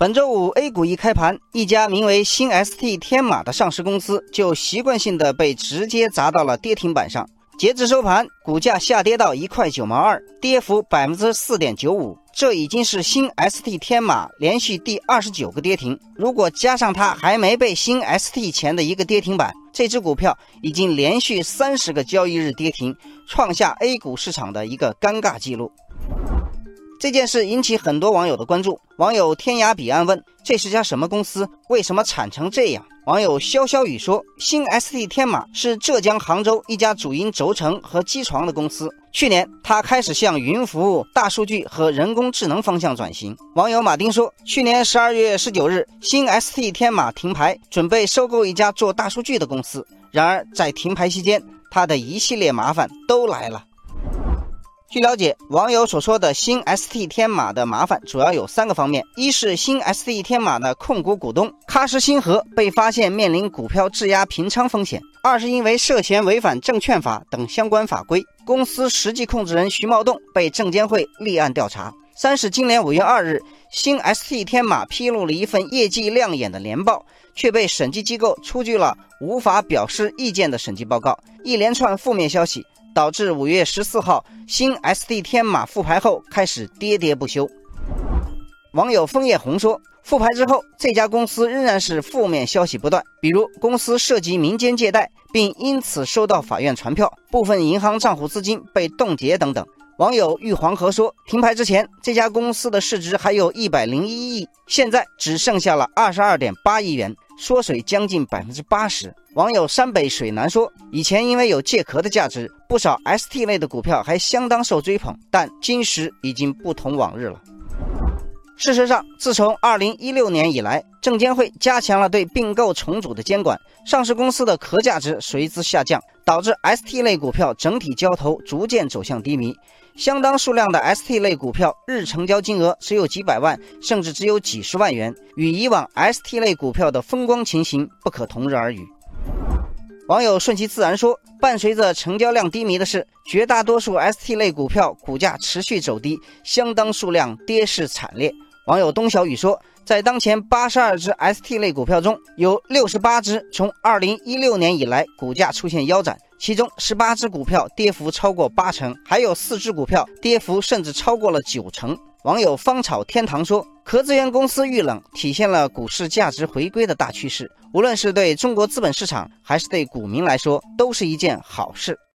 本周五 A 股一开盘，一家名为新 ST 天马的上市公司就习惯性的被直接砸到了跌停板上。截至收盘，股价下跌到一块九毛二，跌幅百分之四点九五。这已经是新 ST 天马连续第二十九个跌停。如果加上它还没被新 ST 前的一个跌停板，这只股票已经连续三十个交易日跌停，创下 A 股市场的一个尴尬记录。这件事引起很多网友的关注。网友天涯彼岸问：“这是家什么公司？为什么惨成这样？”网友潇潇雨说：“新 ST 天马是浙江杭州一家主营轴承和机床的公司。去年，它开始向云服务、大数据和人工智能方向转型。”网友马丁说：“去年十二月十九日，新 ST 天马停牌，准备收购一家做大数据的公司。然而，在停牌期间，他的一系列麻烦都来了。”据了解，网友所说的新 ST 天马的麻烦主要有三个方面：一是新 ST 天马的控股股东喀什星河被发现面临股票质押平仓风险；二是因为涉嫌违反证券法等相关法规，公司实际控制人徐茂栋被证监会立案调查；三是今年五月二日，新 ST 天马披露了一份业绩亮眼的年报，却被审计机构出具了无法表示意见的审计报告，一连串负面消息。导致五月十四号新 ST 天马复牌后开始跌跌不休。网友枫叶红说，复牌之后这家公司仍然是负面消息不断，比如公司涉及民间借贷，并因此收到法院传票，部分银行账户资金被冻结等等。网友玉黄河说，停牌之前这家公司的市值还有一百零一亿，现在只剩下了二十二点八亿元。缩水将近百分之八十。网友山北水南说，以前因为有借壳的价值，不少 ST 类的股票还相当受追捧，但今时已经不同往日了。事实上，自从二零一六年以来，证监会加强了对并购重组的监管，上市公司的壳价值随之下降，导致 ST 类股票整体交投逐渐走向低迷。相当数量的 ST 类股票日成交金额只有几百万，甚至只有几十万元，与以往 ST 类股票的风光情形不可同日而语。网友顺其自然说，伴随着成交量低迷的是，绝大多数 ST 类股票股价持续走低，相当数量跌势惨烈。网友冬小雨说，在当前八十二只 ST 类股票中，有六十八只从二零一六年以来股价出现腰斩，其中十八只股票跌幅超过八成，还有四只股票跌幅甚至超过了九成。网友芳草天堂说，壳资源公司遇冷，体现了股市价值回归的大趋势，无论是对中国资本市场，还是对股民来说，都是一件好事。